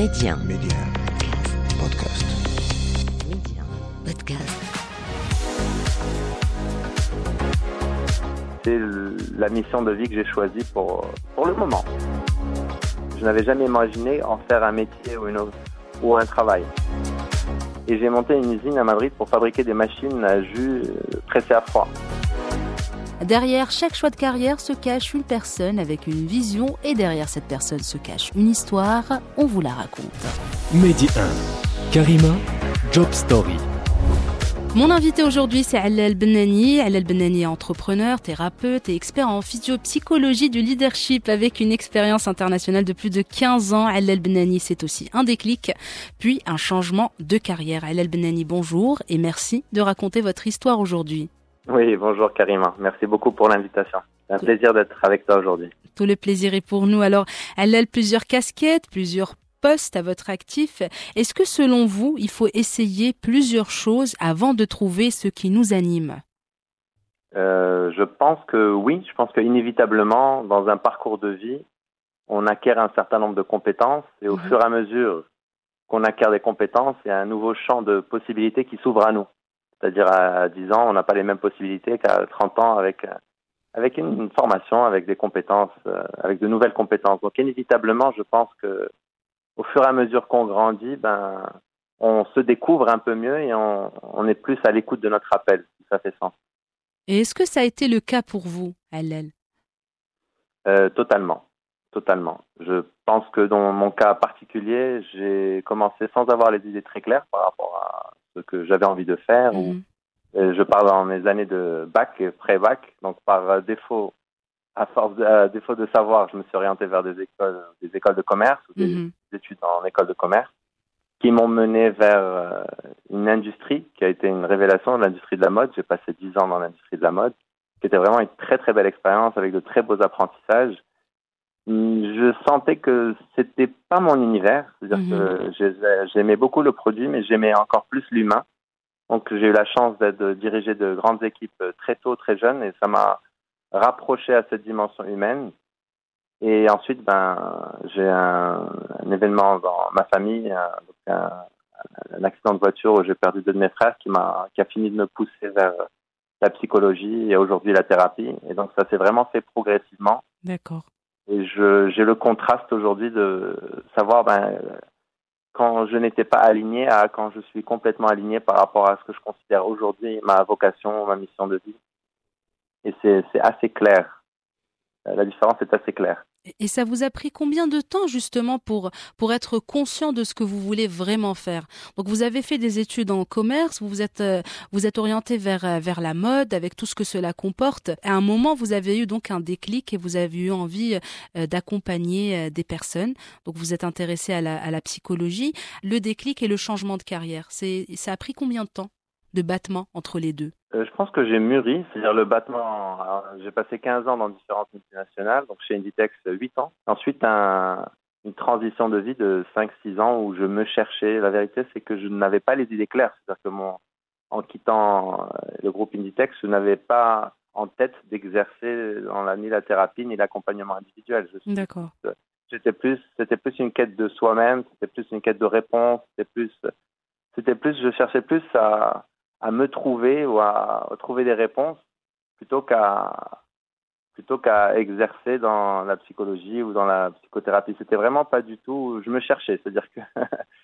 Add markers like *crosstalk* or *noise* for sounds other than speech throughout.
Média. Média. Podcast. Média. Podcast. C'est la mission de vie que j'ai choisie pour, pour le moment. Je n'avais jamais imaginé en faire un métier ou, une, ou un travail. Et j'ai monté une usine à Madrid pour fabriquer des machines à jus euh, pressées à froid. Derrière chaque choix de carrière se cache une personne avec une vision et derrière cette personne se cache une histoire. On vous la raconte. Mehdi 1. Karima, Job Story. Mon invité aujourd'hui, c'est Alal Benani. Alal Benani est entrepreneur, thérapeute et expert en physiopsychologie du leadership avec une expérience internationale de plus de 15 ans. Alal Benani, c'est aussi un déclic, puis un changement de carrière. Alal Benani, bonjour et merci de raconter votre histoire aujourd'hui. Oui, bonjour Karima. Merci beaucoup pour l'invitation. C'est un plaisir d'être avec toi aujourd'hui. Tout le plaisir est pour nous. Alors, elle a plusieurs casquettes, plusieurs postes à votre actif. Est-ce que selon vous, il faut essayer plusieurs choses avant de trouver ce qui nous anime? Euh, je pense que oui. Je pense qu'inévitablement, dans un parcours de vie, on acquiert un certain nombre de compétences et au Mhm. fur et à mesure qu'on acquiert des compétences, il y a un nouveau champ de possibilités qui s'ouvre à nous. C'est-à-dire à 10 ans, on n'a pas les mêmes possibilités qu'à 30 ans avec, euh, avec une, une formation, avec des compétences, euh, avec de nouvelles compétences. Donc inévitablement, je pense que au fur et à mesure qu'on grandit, ben, on se découvre un peu mieux et on, on est plus à l'écoute de notre appel, si ça fait sens. Et est-ce que ça a été le cas pour vous, Alel Euh, totalement, totalement. Je pense que dans mon cas particulier, j'ai commencé sans avoir les idées très claires par rapport à ce que j'avais envie de faire. ou- Mhm. je parle dans mes années de bac, pré-bac, donc par euh, défaut, à force de, à défaut de savoir, je me suis orienté vers des écoles, des écoles de commerce ou des Mhm. études en école de commerce, qui m'ont mené vers euh, une industrie qui a été une révélation de l'industrie de la mode. J'ai passé dix ans dans l'industrie de la mode, qui était vraiment une très très belle expérience avec de très beaux apprentissages. Hum, Je sentais que c'était pas mon univers, c'est-à-dire Mhm. que j'aimais beaucoup le produit, mais j'aimais encore plus l'humain. Donc j'ai eu la chance d'être de diriger de grandes équipes euh, très tôt, très jeune, et ça m'a rapproché à cette dimension humaine. Et ensuite, ben, j'ai un, un événement dans ma famille, un, donc un, un accident de voiture où j'ai perdu deux de mes frères qui m'a, qui a fini de me pousser vers la psychologie et aujourd'hui la thérapie. Et donc ça s'est vraiment fait progressivement. D'accord. Et j'ai le contraste aujourd'hui de savoir ben, quand je n'étais pas aligné à quand je suis complètement aligné par rapport à ce que je considère aujourd'hui ma vocation, ma mission de vie. Et c'est, c'est assez clair. Euh, La différence est assez claire. Et- ça vous a pris combien de temps justement pour, pour être conscient de ce que vous voulez vraiment faire? Donc vous avez fait des études en commerce, vous vous êtes, euh, vous êtes orienté vers, euh, vers la mode avec tout ce que cela comporte. À un moment, vous avez eu donc un déclic et vous avez eu envie euh, d'accompagner des personnes. Donc vous êtes intéressé à la, à la psychologie. Le déclic et le changement de carrière, ça a pris combien de temps? De battement entre les deux Euh, je pense que j'ai mûri, c'est-à-dire le battement. J'ai passé 15 ans dans différentes multinationales, donc chez Inditex 8 ans. Ensuite, un, une transition de vie de 5-6 ans où je me cherchais. La vérité, c'est que je n'avais pas les idées claires. C'est-à-dire que mon, en quittant euh, le groupe Inditex, je n'avais pas en tête d'exercer dans la, ni la thérapie ni l'accompagnement individuel. D'accord. c'était plus c'était plus une quête de soi-même c'était plus une quête de réponse c'était plus c'était plus je cherchais plus à à me trouver ou à, à trouver des réponses plutôt qu'à plutôt qu'à exercer dans la psychologie ou dans la psychothérapie. C'était vraiment pas du tout je me cherchais. C'est-à-dire que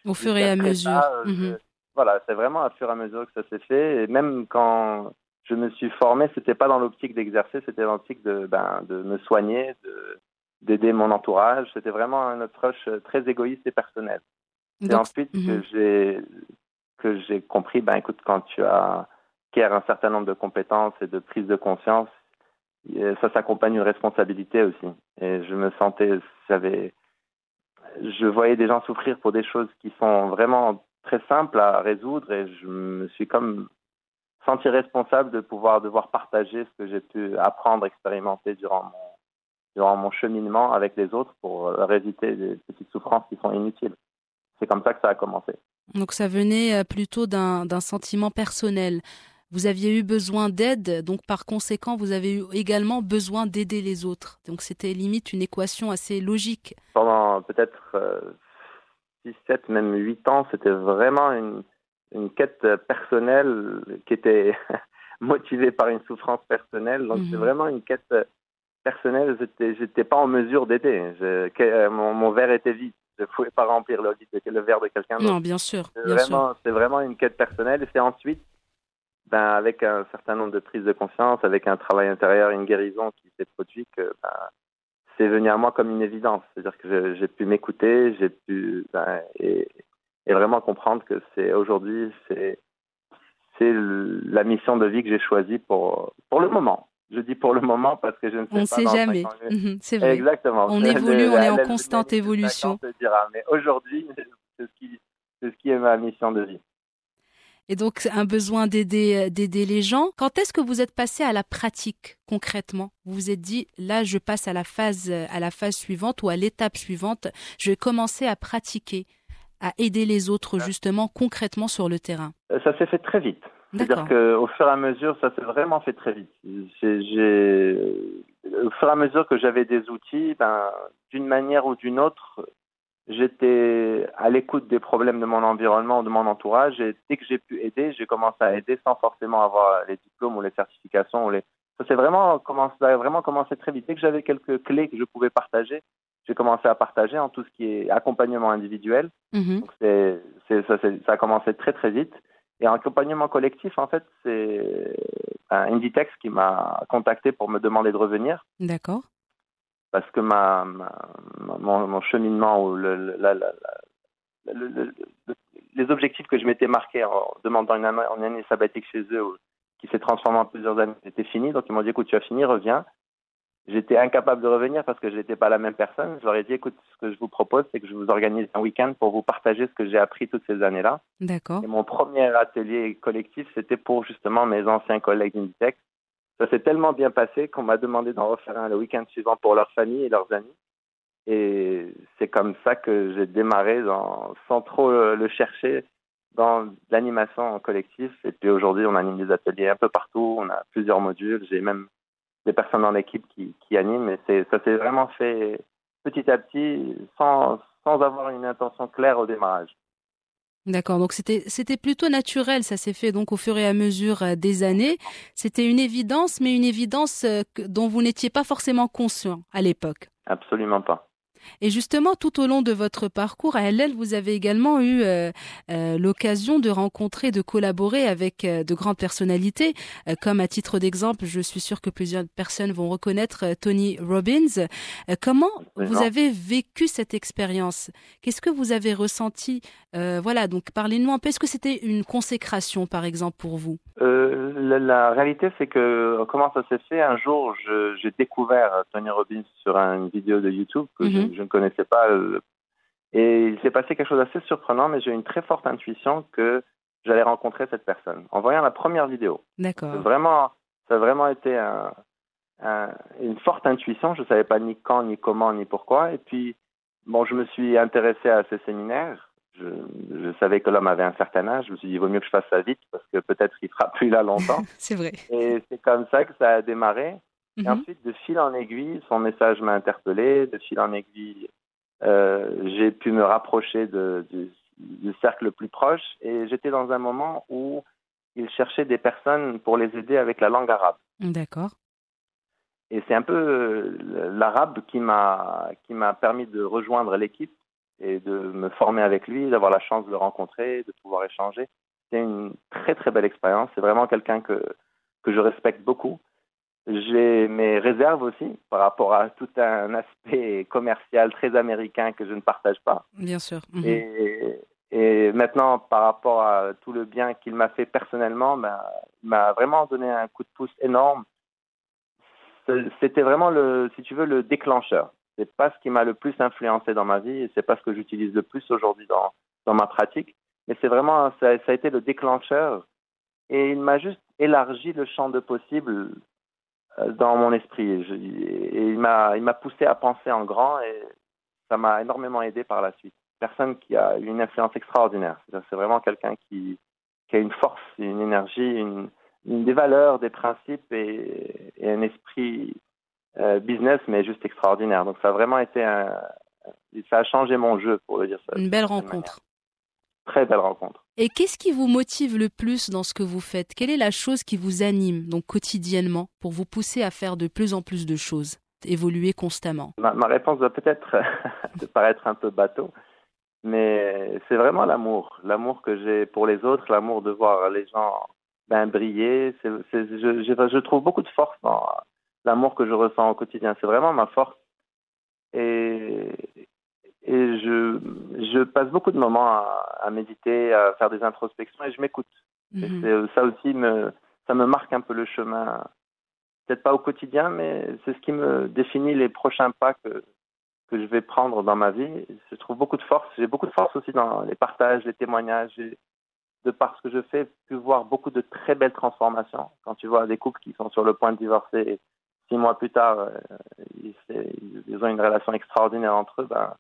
Au *laughs* fur et à mesure. je- Mhm. voilà c'est vraiment à fur et à mesure que ça s'est fait. Et même quand je me suis formé c'était pas dans l'optique d'exercer c'était dans l'optique de ben de me soigner de d'aider mon entourage. C'était vraiment une approche très égoïste et personnelle. Et ensuite que j'ai que j'ai compris ben écoute quand tu as un certain nombre de compétences et de prise de conscience euh, ça s'accompagne d'une responsabilité aussi. Et je me sentais j'avais je voyais des gens souffrir pour des choses qui sont vraiment très simples à résoudre et je me suis comme senti responsable de pouvoir devoir partager ce que j'ai pu apprendre expérimenter durant mon durant mon cheminement avec les autres pour leur des petites souffrances qui sont inutiles. C'est comme ça que ça a commencé Donc ça venait euh, plutôt d'un sentiment personnel. Vous aviez eu besoin d'aide, donc par conséquent, vous avez eu également besoin d'aider les autres. Donc c'était limite une équation assez logique. pendant peut-être euh, 6, 7, même 8 ans, c'était vraiment une, une quête personnelle qui était *laughs* motivée par une souffrance personnelle. Donc, c'est Mhm. vraiment une quête personnelle. J'étais, pas en mesure d'aider. Euh, mon, mon verre était vide. Je pouvais pas remplir le, verre de quelqu'un d'autre. Non, bien sûr, C'est vraiment, une quête personnelle. Et c'est ensuite, ben, avec un certain nombre de prises de conscience, avec un travail intérieur, une guérison qui s'est produit, que ben, c'est venu à moi comme une évidence. C'est-à-dire que j'ai pu m'écouter, j'ai pu ben, et, et vraiment comprendre que c'est aujourd'hui, c'est la mission de vie que j'ai choisie pour pour le moment. Je dis pour le moment parce que je ne sais On ne pas. sait dans jamais. Mhm, C'est vrai. Exactement. On évolue, on est en constante évolution. se dira. Mais aujourd'hui, c'est ce qui c'est ce qui est ma mission de vie. Et donc, un besoin d'aider, d'aider les gens. Quand est-ce que vous êtes passé à la pratique concrètement? Vous vous êtes dit, là, je passe à la phase, à la phase suivante ou à l'étape suivante. Je vais commencer à pratiquer, à aider les autres justement concrètement sur le terrain. Euh, Ça s'est fait très vite. C'est-à-dire qu'au fur et à mesure, ça s'est vraiment fait très vite. J'ai, au fur et à mesure que j'avais des outils, ben, d'une manière ou d'une autre, j'étais à l'écoute des problèmes de mon environnement, de mon entourage, et dès que j'ai pu aider, j'ai commencé à aider sans forcément avoir les diplômes ou les certifications. Ou les... Ça vraiment commencé, ça a vraiment commencé très vite. Dès que j'avais quelques clés que je pouvais partager, j'ai commencé à partager en tout ce qui est accompagnement individuel. Mhm. Donc c'est, c'est, ça, c'est- ça a commencé très très vite. Et en accompagnement collectif, en fait, c'est un Inditex qui m'a contacté pour me demander de revenir D'accord. parce que ma, mon, mon cheminement ou le, le- la- la- la- le- le- le- les objectifs que je m'étais marqués en demandant une année, une année sabbatique chez eux, qui s'est transformé en plusieurs années, c'était fini. Donc ils m'ont dit, écoute, tu as fini, reviens. J'étais incapable de revenir parce que je n'étais pas la même personne. Je leur ai dit, écoute, ce que je vous propose, c'est que je vous organise un week-end pour vous partager ce que j'ai appris toutes ces années-là. D'accord. Et mon premier atelier collectif, c'était pour justement mes anciens collègues d'Inditex. Ça s'est tellement bien passé qu'on m'a demandé d'en refaire un le week-end suivant pour leur famille et leurs amis. Et c'est comme ça que j'ai démarré dans, sans trop le, le chercher dans l'animation en collectif. Et puis aujourd'hui, on anime des ateliers un peu partout. On a plusieurs modules. J'ai même des personnes dans l'équipe qui, qui animent. Et ça s'est vraiment fait petit à petit sans, sans avoir une intention claire au démarrage. D'accord. Donc c'était c'était plutôt naturel. Ça s'est fait donc au fur et à mesure euh, des années. C'était une évidence, mais une évidence euh, dont vous n'étiez pas forcément conscient à l'époque. Absolument pas. Et justement, tout au long de votre parcours à LL, vous avez également eu euh, euh, l'occasion de rencontrer, de collaborer avec euh, de grandes personnalités, euh, comme à titre d'exemple, je suis sûre que plusieurs personnes vont reconnaître Tony Robbins. Comment vous avez vécu cette expérience? Qu'est-ce que vous avez ressenti Euh, Voilà, donc parlez-nous un peu. Est-ce que c'était une consécration, par exemple, pour vous? Euh, la, la réalité, c'est que comment ça s'est fait? Un jour, j'ai découvert Tony Robbins sur une vidéo de YouTube que je, Mhm. je ne connaissais pas. euh, Et il s'est passé quelque chose d'assez surprenant, mais j'ai eu une très forte intuition que j'allais rencontrer cette personne. En voyant la première vidéo, D'accord. vraiment, ça a vraiment été un- un- une forte intuition. Je ne savais pas ni quand, ni comment, ni pourquoi. Et puis, bon, je me suis intéressé à ces séminaires. Je, je savais que l'homme avait un certain âge. Je me suis dit, il vaut mieux que je fasse ça vite parce que peut-être il sera plus là longtemps. *laughs* C'est vrai. Et c'est comme ça que ça a démarré. Et Mhm. ensuite, de fil en aiguille, son message m'a interpellé. De fil en aiguille, euh, j'ai pu me rapprocher de, du, du cercle le plus proche. Et j'étais dans un moment où il cherchait des personnes pour les aider avec la langue arabe. D'accord. Et c'est un peu euh, l'arabe qui m'a qui m'a permis de rejoindre l'équipe et de me former avec lui, d'avoir la chance de le rencontrer, de pouvoir échanger. C'est une très très belle expérience. C'est vraiment quelqu'un que que je respecte beaucoup. J'ai mes réserves aussi par rapport à tout un aspect commercial très américain que je ne partage pas. Bien sûr. Mhm. Et, et maintenant, par rapport à tout le bien qu'il m'a fait personnellement, m'a vraiment donné un coup de pouce énorme. C'était vraiment le, si tu veux, le déclencheur. C'est pas ce qui m'a le plus influencé dans ma vie et c'est pas ce que j'utilise le plus aujourd'hui dans, ma pratique. Mais c'est vraiment, ça, a été le déclencheur et il m'a juste élargi le champ de possibles euh, dans mon esprit. Et il m'a, poussé à penser en grand et ça m'a énormément aidé par la suite. Personne qui a une influence extraordinaire. C'est vraiment quelqu'un qui, qui a une force, une énergie, des valeurs, des principes et, un esprit business, mais juste extraordinaire. Donc ça a vraiment été un, ça a changé mon jeu, pour le dire ça. Une belle rencontre. Très belle rencontre. Et qu'est-ce qui vous motive le plus dans ce que vous faites? Quelle est la chose qui vous anime donc quotidiennement pour vous pousser à faire de plus en plus de choses, évoluer constamment? Ma, ma, réponse doit peut-être *laughs* paraître un peu bateau, mais c'est vraiment l'amour, l'amour que j'ai pour les autres, l'amour de voir les gens ben, briller. Je trouve beaucoup de force dans l'amour que je ressens au quotidien. C'est vraiment ma force. Et, et je, je passe beaucoup de moments à, à, méditer, à faire des introspections et je m'écoute. Mm-hmm. ça aussi me, ça me marque un peu le chemin. Peut-être pas au quotidien, mais c'est ce qui me définit les prochains pas que, que je vais prendre dans ma vie. Je trouve beaucoup de force. J'ai beaucoup de force aussi dans les partages, les témoignages. De par ce que je fais, pu voir beaucoup de très belles transformations. Quand tu vois des couples qui sont sur le point de divorcer, six mois plus tard, euh, ils, ils, ont une relation extraordinaire entre eux, ben,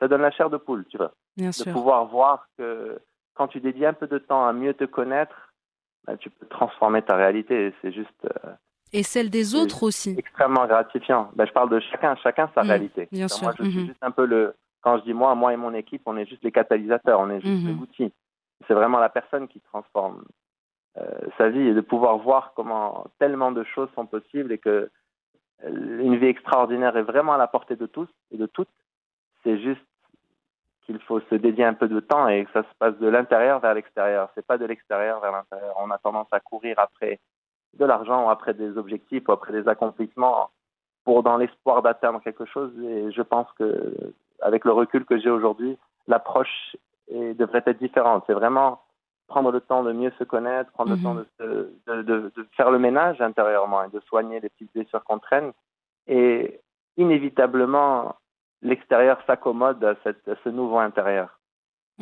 ça donne la chair de poule, tu vois. Bien de sûr. pouvoir voir que quand tu dédies un peu de temps à mieux te connaître, ben, tu peux transformer ta réalité. C'est juste. Euh, et celle des autres aussi. Extrêmement gratifiant. Ben, je parle de chacun, chacun sa mmh, réalité. Bien sûr. Moi, je mmh. suis juste un peu le. Quand je dis moi, moi et mon équipe, on est juste les catalysateurs, on est juste mmh. l'outil. C'est vraiment la personne qui transforme sa vie et de pouvoir voir comment tellement de choses sont possibles et que une vie extraordinaire est vraiment à la portée de tous et de toutes. C'est juste qu'il faut se dédier un peu de temps et que ça se passe de l'intérieur vers l'extérieur. C'est pas de l'extérieur vers l'intérieur. On a tendance à courir après de l'argent ou après des objectifs ou après des accomplissements pour dans l'espoir d'atteindre quelque chose. Et je pense que avec le recul que j'ai aujourd'hui, l'approche devrait être différente. C'est vraiment prendre le temps de mieux se connaître, prendre Mhm. mmh. le temps de, se, de, de, de, faire le ménage intérieurement et de soigner les petites blessures qu'on traîne. Et inévitablement, l'extérieur s'accommode à, ce nouveau intérieur.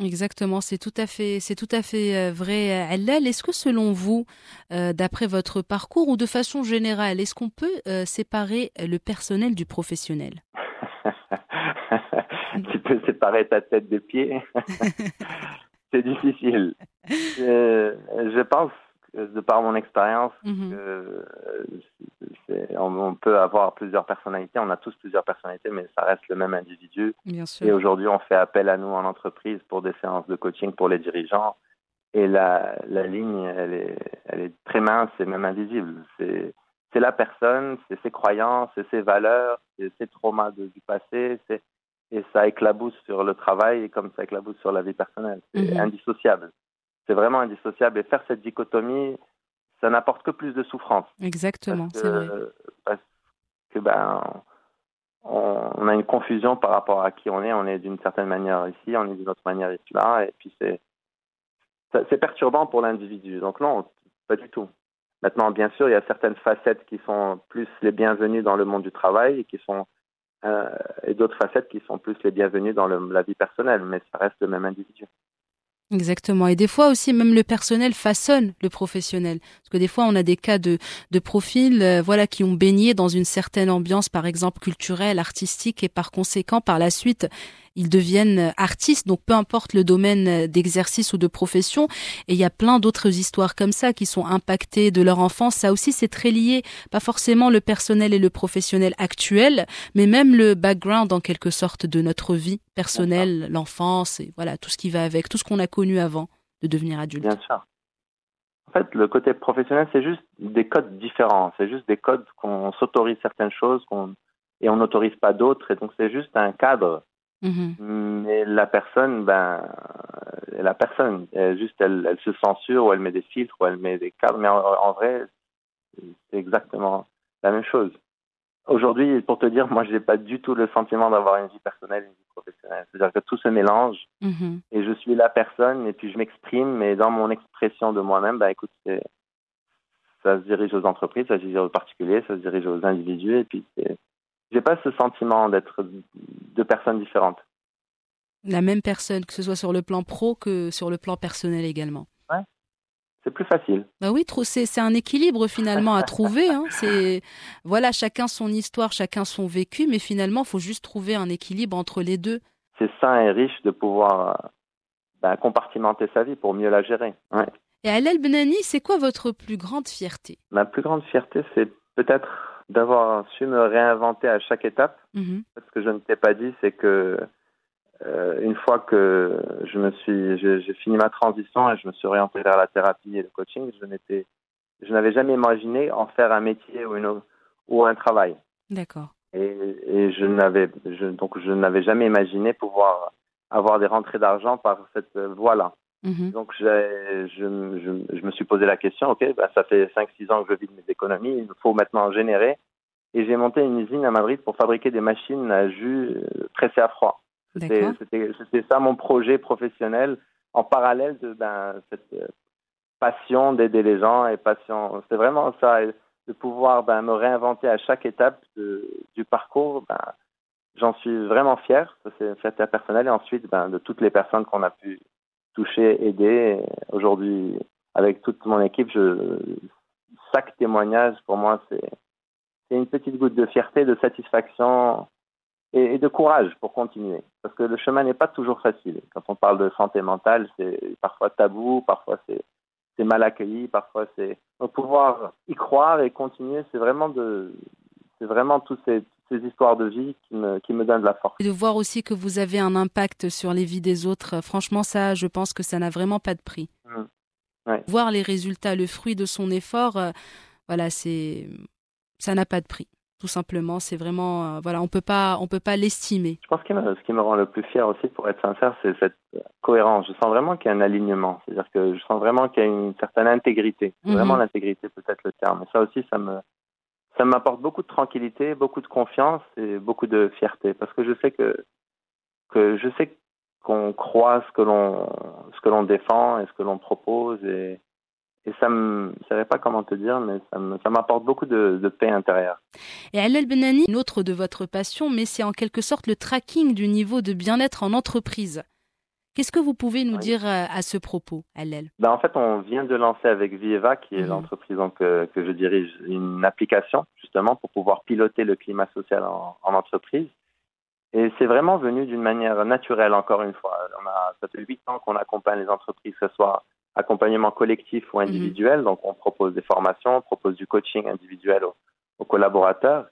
Exactement, c'est tout à fait, c'est tout à fait vrai. Allal, est-ce que selon vous, euh, d'après votre parcours ou de façon générale, est-ce qu'on peut euh, séparer le personnel du professionnel? *laughs* Tu peux séparer ta tête des pieds. *laughs* c'est difficile. Je, je, pense, de par mon expérience, mm -hmm. que on, on, peut avoir plusieurs personnalités. On a tous plusieurs personnalités, mais ça reste le même individu. Bien sûr. Et aujourd'hui, on fait appel à nous en entreprise pour des séances de coaching pour les dirigeants. Et la, la ligne, elle est, elle est très mince et même invisible. C'est la personne, c'est ses croyances, c'est ses valeurs, c'est ses traumas de, du passé, et ça éclabousse sur le travail comme ça éclabousse sur la vie personnelle. C'est Mhm. mmh. indissociable. C'est vraiment indissociable. Et faire cette dichotomie, ça n'apporte que plus de souffrance. Exactement, c'est vrai. Parce que ben, on, on, a une confusion par rapport à qui on est. On est d'une certaine manière ici, on est d'une autre manière ici là, et puis c'est c'est perturbant pour l'individu. Donc non, pas du tout. Maintenant, bien sûr, il y a certaines facettes qui sont plus les bienvenues dans le monde du travail et qui sont euh, et d'autres facettes qui sont plus les bienvenues dans le, la vie personnelle, mais ça reste le même individu. Exactement. Et des fois aussi, même le personnel façonne le professionnel. Parce que des fois, on a des cas de, de profils, euh, voilà, qui ont baigné dans une certaine ambiance, par exemple, culturelle, artistique, et par conséquent, par la suite, ils deviennent artistes, donc peu importe le domaine d'exercice ou de profession. Et il y a plein d'autres histoires comme ça qui sont impactées de leur enfance. Ça aussi, c'est très lié, pas forcément le personnel et le professionnel actuel, mais même le background en quelque sorte de notre vie personnelle, l'enfance, et voilà, tout ce qui va avec, tout ce qu'on a connu avant de devenir adulte. Bien sûr. En fait, le côté professionnel, c'est juste des codes différents. C'est juste des codes qu'on s'autorise certaines choses qu'on et on n'autorise pas d'autres. Et donc, c'est juste un cadre Mmh. Mais la personne, ben, la personne, elle, juste, elle, elle, se censure ou elle met des filtres ou elle met des cadres. Mais en, en vrai, c'est exactement la même chose. Aujourd'hui, pour te dire, moi, je n'ai pas du tout le sentiment d'avoir une vie personnelle, une vie professionnelle. C'est-à-dire que tout se mélange mmh. et je suis la personne et puis je m'exprime. Mais dans mon expression de moi-même, ben, écoute, ça se dirige aux entreprises, ça se dirige aux particuliers, ça se dirige aux individus et puis c'est j'ai pas ce sentiment d'être deux personnes différentes. La même personne, que ce soit sur le plan pro que sur le plan personnel également. Ouais. C'est plus facile. Bah oui, c'est un équilibre finalement à trouver. Hein. *laughs* C'est voilà, chacun son histoire, chacun son vécu, mais finalement, il faut juste trouver un équilibre entre les deux. C'est sain et riche de pouvoir bah, compartimenter sa vie pour mieux la gérer. Ouais. Et Alel Benani, c'est quoi votre plus grande fierté? Ma plus grande fierté, c'est peut-être d'avoir su me réinventer à chaque étape. Mmh. Ce que je ne t'ai pas dit, c'est que euh, une fois que je me suis, j'ai fini ma transition et je me suis orienté vers la thérapie et le coaching, je n'étais, je n'avais jamais imaginé en faire un métier ou une ou un travail. D'accord. Et, et, je n'avais, je, donc je n'avais jamais imaginé pouvoir avoir des rentrées d'argent par cette voie-là. Mhm. Donc je, je, me suis posé la question, ok, ben, ça fait 5-6 ans que je vis de mes économies, il faut maintenant en générer. Et j'ai monté une usine à Madrid pour fabriquer des machines à jus pressées à froid. C'était ça mon projet professionnel en parallèle de ben, cette euh, passion d'aider les gens et passion. C'est vraiment ça, de pouvoir ben, me réinventer à chaque étape de, du parcours. Ben, J'en suis vraiment fier, ça c'est fierté personnel et ensuite ben, de toutes les personnes qu'on a pu toucher, aider. Aujourd'hui, avec toute mon équipe, je, chaque témoignage pour moi c'est une petite goutte de fierté, de satisfaction et, de courage pour continuer. Parce que le chemin n'est pas toujours facile. Quand on parle de santé mentale, c'est parfois tabou, parfois c'est mal accueilli, parfois c'est. pouvoir y croire et continuer, c'est vraiment de. C'est vraiment toutes ces, ces histoires de vie qui me, qui me donnent de la force. Et de voir aussi que vous avez un impact sur les vies des autres, franchement, ça, je pense que ça n'a vraiment pas de prix. Mmh. Ouais. Voir les résultats, le fruit de son effort, euh, voilà, c'est. Ça n'a pas de prix tout simplement. C'est vraiment, euh, voilà, on peut pas, on peut pas l'estimer. Je pense que ce qui me rend le plus fier aussi, pour être sincère, c'est cette cohérence. Je sens vraiment qu'il y a un alignement. C'est-à-dire que je sens vraiment qu'il y a une certaine intégrité. Mhm. Vraiment l'intégrité, peut-être le terme. Et ça aussi, ça me, ça m'apporte beaucoup de tranquillité, beaucoup de confiance et beaucoup de fierté, parce que je sais que, je sais qu'on croit ce que l'on, ce que l'on défend et ce que l'on propose et et ça me, je savais pas comment te dire, mais ça m'apporte beaucoup de, de, paix intérieure. Et Alel Benani, une autre de votre passion, mais c'est en quelque sorte le tracking du niveau de bien-être en entreprise. Qu'est-ce que vous pouvez nous oui. dire à, à, ce propos, Alel ben, En fait, on vient de lancer avec Vieva, qui est Mhm. l'entreprise donc, euh, que je dirige, une application justement pour pouvoir piloter le climat social en, en entreprise. Et c'est vraiment venu d'une manière naturelle, encore une fois. On a, ça fait huit ans qu'on accompagne les entreprises, que ce soit accompagnement collectif ou individuel. Donc, on propose des formations, on propose du coaching individuel aux, aux collaborateurs.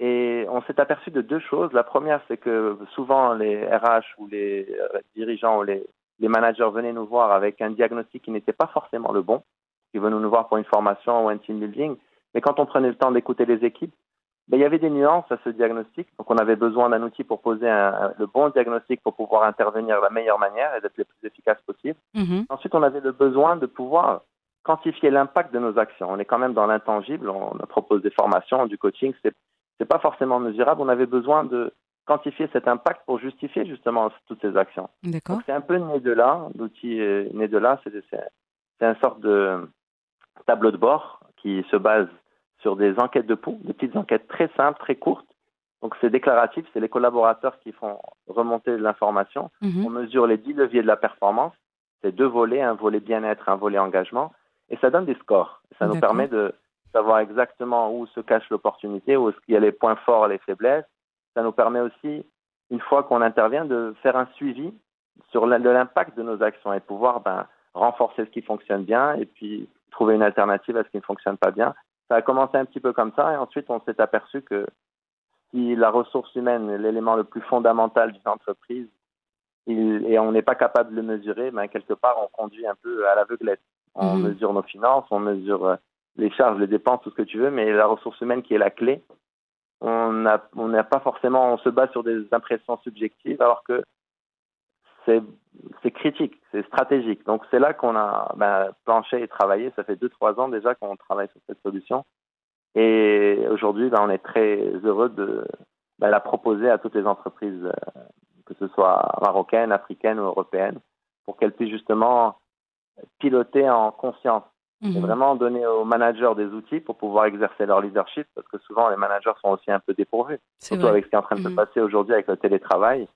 Et on s'est aperçu de deux choses. La première, c'est que souvent les RH ou les euh, dirigeants ou les, les, managers venaient nous voir avec un diagnostic qui n'était pas forcément le bon. Ils venaient nous voir pour une formation ou un team building. Mais quand on prenait le temps d'écouter les équipes, ben, il y avait des nuances à ce diagnostic. Donc, on avait besoin d'un outil pour poser un, le bon diagnostic pour pouvoir intervenir de la meilleure manière et d'être le plus efficace possible. Mmh. Ensuite, on avait le besoin de pouvoir quantifier l'impact de nos actions. On est quand même dans l'intangible. On propose des formations, du coaching. C'est c'est pas forcément mesurable. On avait besoin de quantifier cet impact pour justifier justement toutes ces actions. D'accord. C'est un peu né de là. L'outil né de là. C'est une sorte de tableau de bord qui se base sur des enquêtes de pouls, des petites enquêtes très simples, très courtes. Donc c'est déclaratif, c'est les collaborateurs qui font remonter l'information. Mmh. On mesure les 10 leviers de la performance. C'est deux volets, un volet bien-être, un volet engagement. Et ça donne des scores. Ça nous permet de savoir exactement où se cache l'opportunité, où est-ce qu'il y a les points forts, les faiblesses. Ça nous permet aussi, une fois qu'on intervient, de faire un suivi sur l'impact de nos actions et pouvoir ben, renforcer ce qui fonctionne bien et puis trouver une alternative à ce qui ne fonctionne pas bien. Ça a commencé un petit peu comme ça et ensuite on s'est aperçu que si la ressource humaine est l'élément le plus fondamental d'une entreprise il, et on n'est pas capable de le mesurer, ben, quelque part on conduit un peu à l'aveuglette. On Mhm. mesure nos finances, on mesure euh, les charges, les dépenses, tout ce que tu veux, mais la ressource humaine qui est la clé, on n'a on pas forcément, on se base sur des impressions subjectives, alors que c'est c'est critique, c'est stratégique. Donc c'est là qu'on a ben, planché et travaillé. Ça fait deux trois ans déjà qu'on travaille sur cette solution. Et aujourd'hui, ben, on est très heureux de ben, la proposer à toutes les entreprises, euh, que ce soit marocaines, africaines ou européennes, pour qu'elles puissent justement piloter en conscience Mmh. vraiment donner aux managers des outils pour pouvoir exercer leur leadership, parce que souvent les managers sont aussi un peu dépourvus, surtout vrai. avec ce qui est en train de se Mhm. passer aujourd'hui avec le télétravail.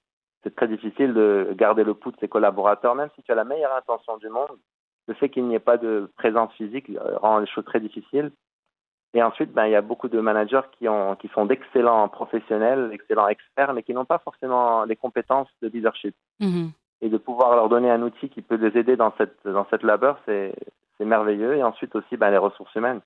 C'est très difficile de garder le pouls de ses collaborateurs, même si tu as la meilleure intention du monde. Le fait qu'il n'y ait pas de présence physique euh, rend les choses très difficiles. Et ensuite, ben, il y a beaucoup de managers qui, ont, qui sont d'excellents professionnels, d'excellents experts, mais qui n'ont pas forcément les compétences de leadership. Mmh. Et de pouvoir leur donner un outil qui peut les aider dans cette, dans cette labeur, c'est c'est merveilleux. Et ensuite aussi, ben, les ressources humaines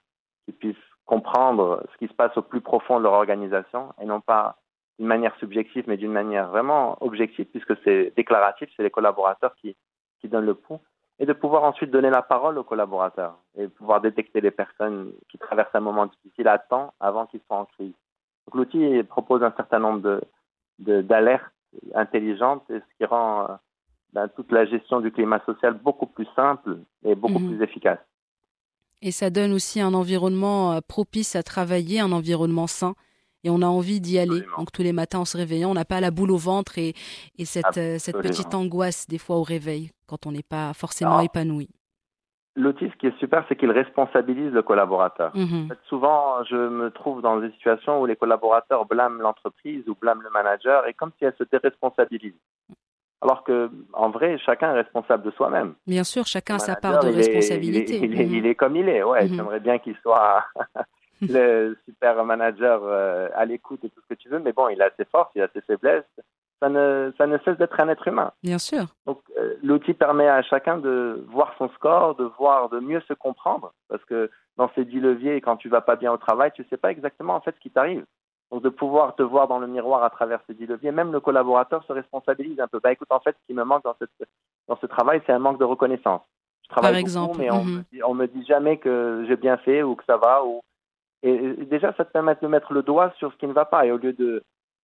qui puissent comprendre ce qui se passe au plus profond de leur organisation et non pas d'une manière subjective, mais d'une manière vraiment objective, puisque c'est déclaratif, c'est les collaborateurs qui, qui donnent le pouls, et de pouvoir ensuite donner la parole aux collaborateurs et pouvoir détecter les personnes qui traversent un moment difficile à temps avant qu'ils soient en crise. Donc l'outil propose un certain nombre de, d'alertes intelligentes, et ce qui rend euh, ben, toute la gestion du climat social beaucoup plus simple et beaucoup mhm. plus efficace. Et ça donne aussi un environnement euh, propice à travailler, un environnement sain. Et on a envie d'y aller. Donc tous les matins en se réveillant, on n'a pas la boule au ventre et, et cette, euh, cette, petite angoisse des fois au réveil quand on n'est pas forcément épanoui. L'outil, ce qui est super, c'est qu'il responsabilise le collaborateur. Mhm. souvent, je me trouve dans des situations où les collaborateurs blâment l'entreprise ou blâment le manager et comme si elle se déresponsabilise. Alors que, en vrai, chacun est responsable de soi-même. Bien sûr, chacun a sa part de responsabilité. Il est, comme il est. Ouais, mhm. j'aimerais bien qu'il soit *laughs* le super manager euh, à l'écoute et tout ce que tu veux, mais bon, il a ses forces, il a ses faiblesses. Ça ne, ça ne cesse d'être un être humain. Bien sûr. Donc, euh, l'outil permet à chacun de voir son score, de voir, de mieux se comprendre, parce que dans ces dix leviers, quand tu vas pas bien au travail, tu sais pas exactement en fait ce qui t'arrive. Donc de pouvoir te voir dans le miroir à travers ces dix leviers, même le collaborateur se responsabilise un peu. Bah écoute, en fait, ce qui me manque dans, cette, dans ce travail, c'est un manque de reconnaissance. Je travaille Par exemple. mais on, mhm. me dit, on me dit jamais que j'ai bien fait ou que ça va. Ou... Et, déjà, ça te permet de mettre le doigt sur ce qui ne va pas. Et au lieu de,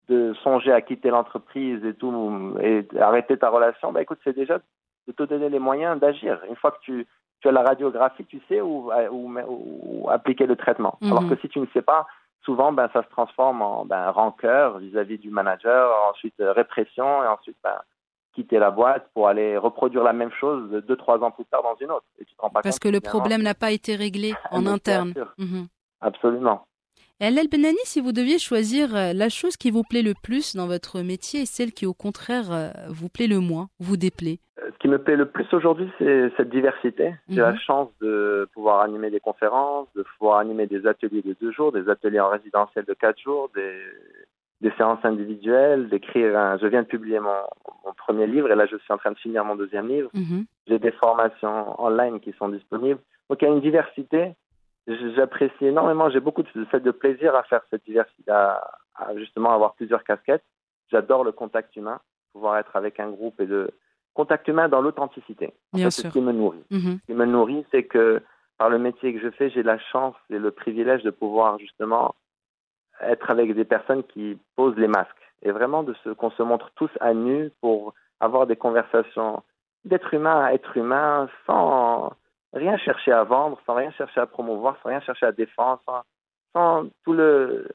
de songer à quitter l'entreprise et tout, et arrêter ta relation, bah écoute, c'est déjà de te donner les moyens d'agir. Une fois que tu, tu as la radiographie, tu sais où, où, appliquer le traitement. Alors que si tu ne sais pas, souvent, ben, ça se transforme en ben, rancœur vis-à-vis du manager, ensuite euh, répression, et ensuite ben, quitter la boîte pour aller reproduire la même chose deux, trois ans plus tard dans une autre. Et tu te rends pas Parce que le problème n'a pas été réglé *laughs* en interne. Mhm. Absolument. Et Benani, si vous deviez choisir euh, la chose qui vous plaît le plus dans votre métier et celle qui, au contraire, euh, vous plaît le moins, vous déplaît? Qui me plaît le plus aujourd'hui, c'est cette diversité. J'ai la mhm. chance de pouvoir animer des conférences, de pouvoir animer des ateliers de deux jours, des ateliers en résidentiel de quatre jours, des, des séances individuelles, d'écrire un... Je viens de publier mon, mon, premier livre et là, je suis en train de finir mon deuxième livre. Mhm. J'ai des formations online qui sont disponibles. Donc, il y a une diversité j'apprécie énormément, j'ai beaucoup de, de plaisir à faire cette diversité, à, justement avoir plusieurs casquettes. J'adore le contact humain, pouvoir être avec un groupe et de contact humain dans l'authenticité. C'est ce qui me nourrit. Mm-hmm. Ce qui me nourrit, c'est que par le métier que je fais, j'ai la chance et le privilège de pouvoir justement être avec des personnes qui posent les masques et vraiment de se qu'on se montre tous à nu pour avoir des conversations d'être humain à être humain sans rien chercher à vendre, sans rien chercher à promouvoir, sans rien chercher à défendre, sans, tout le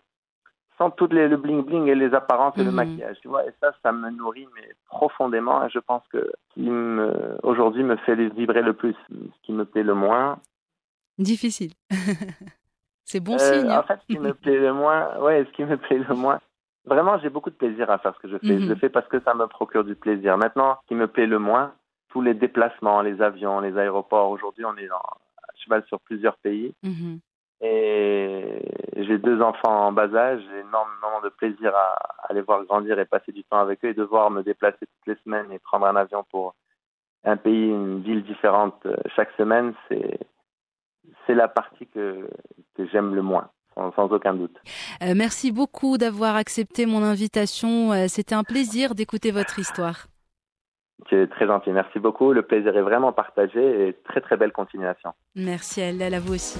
sans tout les, le bling bling et les apparences et le mhm. maquillage, tu vois. Et ça, ça me nourrit mais profondément. Et je pense que ce qui me aujourd'hui me fait vibrer le plus, ce qui me plaît le moins. Difficile. *laughs* C'est bon euh, signe. Hein. En fait, ce qui me *laughs* plaît le moins, ouais, ce qui me plaît le moins. Vraiment, j'ai beaucoup de plaisir à faire ce que je fais. Je le mhm. fais parce que ça me procure du plaisir. Maintenant, ce qui me plaît le moins, tous les déplacements, les avions, les aéroports. Aujourd'hui, on est à cheval sur plusieurs pays. Mhm. Et j'ai deux enfants en bas âge. J'ai énormément de plaisir à, à les voir grandir et passer du temps avec eux et devoir me déplacer toutes les semaines et prendre un avion pour un pays, une ville différente euh, chaque semaine. C'est c'est la partie que, que j'aime le moins. Sans, aucun doute. Euh, merci beaucoup d'avoir accepté mon invitation. Euh, c'était un plaisir d'écouter votre histoire. C'est très gentil, merci beaucoup. Le plaisir est vraiment partagé et très très belle continuation. Merci à elle, à vous aussi.